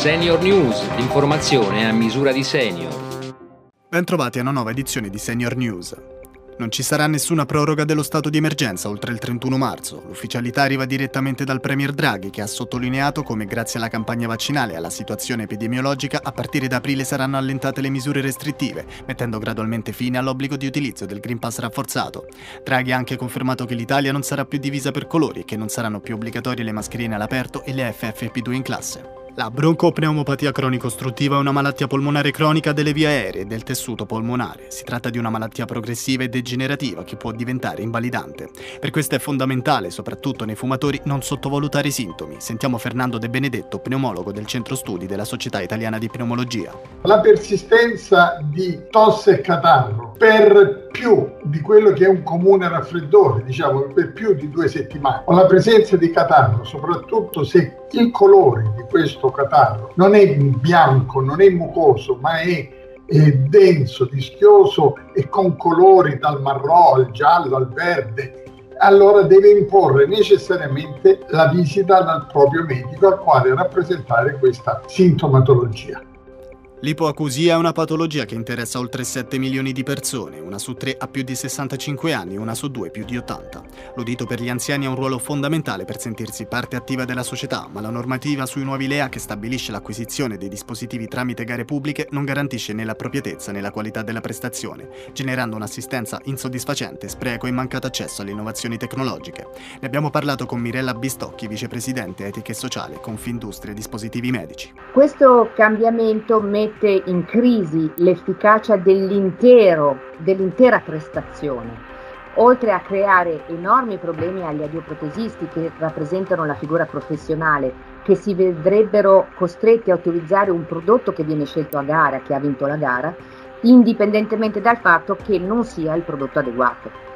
Senior News, l'informazione a misura di senior. Bentrovati a una nuova edizione di Senior News. Non ci sarà nessuna proroga dello stato di emergenza oltre il 31 marzo. L'ufficialità arriva direttamente dal Premier Draghi che ha sottolineato come grazie alla campagna vaccinale e alla situazione epidemiologica a partire da aprile saranno allentate le misure restrittive, mettendo gradualmente fine all'obbligo di utilizzo del Green Pass rafforzato. Draghi ha anche confermato che l'Italia non sarà più divisa per colori e che non saranno più obbligatorie le mascherine all'aperto e le FFP2 in classe. La broncopneumopatia cronico-ostruttiva è una malattia polmonare cronica delle vie aeree e del tessuto polmonare. Si tratta di una malattia progressiva e degenerativa che può diventare invalidante. Per questo è fondamentale, soprattutto nei fumatori, non sottovalutare i sintomi. Sentiamo Fernando De Benedetto, pneumologo del Centro Studi della Società Italiana di Pneumologia. La persistenza di tosse e catarro per più di quello che è un comune raffreddore, diciamo per più di due settimane, o la presenza di catarro, soprattutto se il colore questo catarro non è bianco, non è mucoso, ma è, denso, vischioso e con colori dal marrone al giallo al verde, allora deve imporre necessariamente la visita dal proprio medico al quale rappresentare questa sintomatologia. L'ipoacusia è una patologia che interessa oltre 7 milioni di persone, una su tre ha più di 65 anni, una su due più di 80. L'udito per gli anziani ha un ruolo fondamentale per sentirsi parte attiva della società, ma la normativa sui nuovi LEA che stabilisce l'acquisizione dei dispositivi tramite gare pubbliche non garantisce né l'appropriatezza né la qualità della prestazione, generando un'assistenza insoddisfacente, spreco e mancato accesso alle innovazioni tecnologiche. Ne abbiamo parlato con Mirella Bistocchi, vicepresidente etica e sociale, Confindustria Dispositivi Medici. Questo cambiamento mette mette in crisi l'efficacia dell'intero, dell'intera prestazione, oltre a creare enormi problemi agli audioprotesisti che rappresentano la figura professionale, che si vedrebbero costretti a utilizzare un prodotto che viene scelto a gara, che ha vinto la gara, indipendentemente dal fatto che non sia il prodotto adeguato.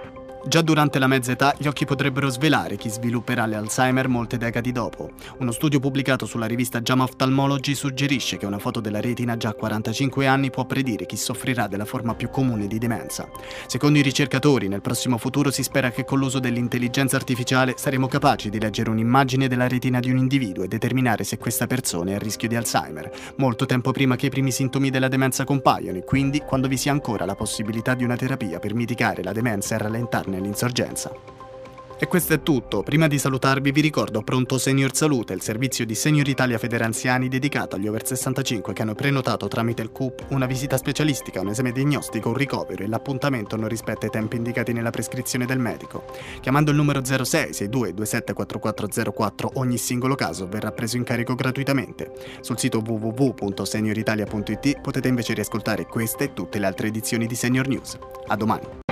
Già durante la mezza età gli occhi potrebbero svelare chi svilupperà l'Alzheimer molte decadi dopo. Uno studio pubblicato sulla rivista JAMA Ophthalmology suggerisce che una foto della retina già a 45 anni può predire chi soffrirà della forma più comune di demenza. Secondo i ricercatori, nel prossimo futuro si spera che con l'uso dell'intelligenza artificiale saremo capaci di leggere un'immagine della retina di un individuo e determinare se questa persona è a rischio di Alzheimer, molto tempo prima che i primi sintomi della demenza compaiano e quindi quando vi sia ancora la possibilità di una terapia per mitigare la demenza e rallentarne nell'insorgenza. E questo è tutto. Prima di salutarvi vi ricordo Pronto Senior Salute, il servizio di Senior Italia Federanziani dedicato agli over 65 che hanno prenotato tramite il CUP una visita specialistica, un esame diagnostico, un ricovero e l'appuntamento non rispetta i tempi indicati nella prescrizione del medico. Chiamando il numero 0662 274404 ogni singolo caso verrà preso in carico gratuitamente. Sul sito www.senioritalia.it potete invece riascoltare queste e tutte le altre edizioni di Senior News. A domani!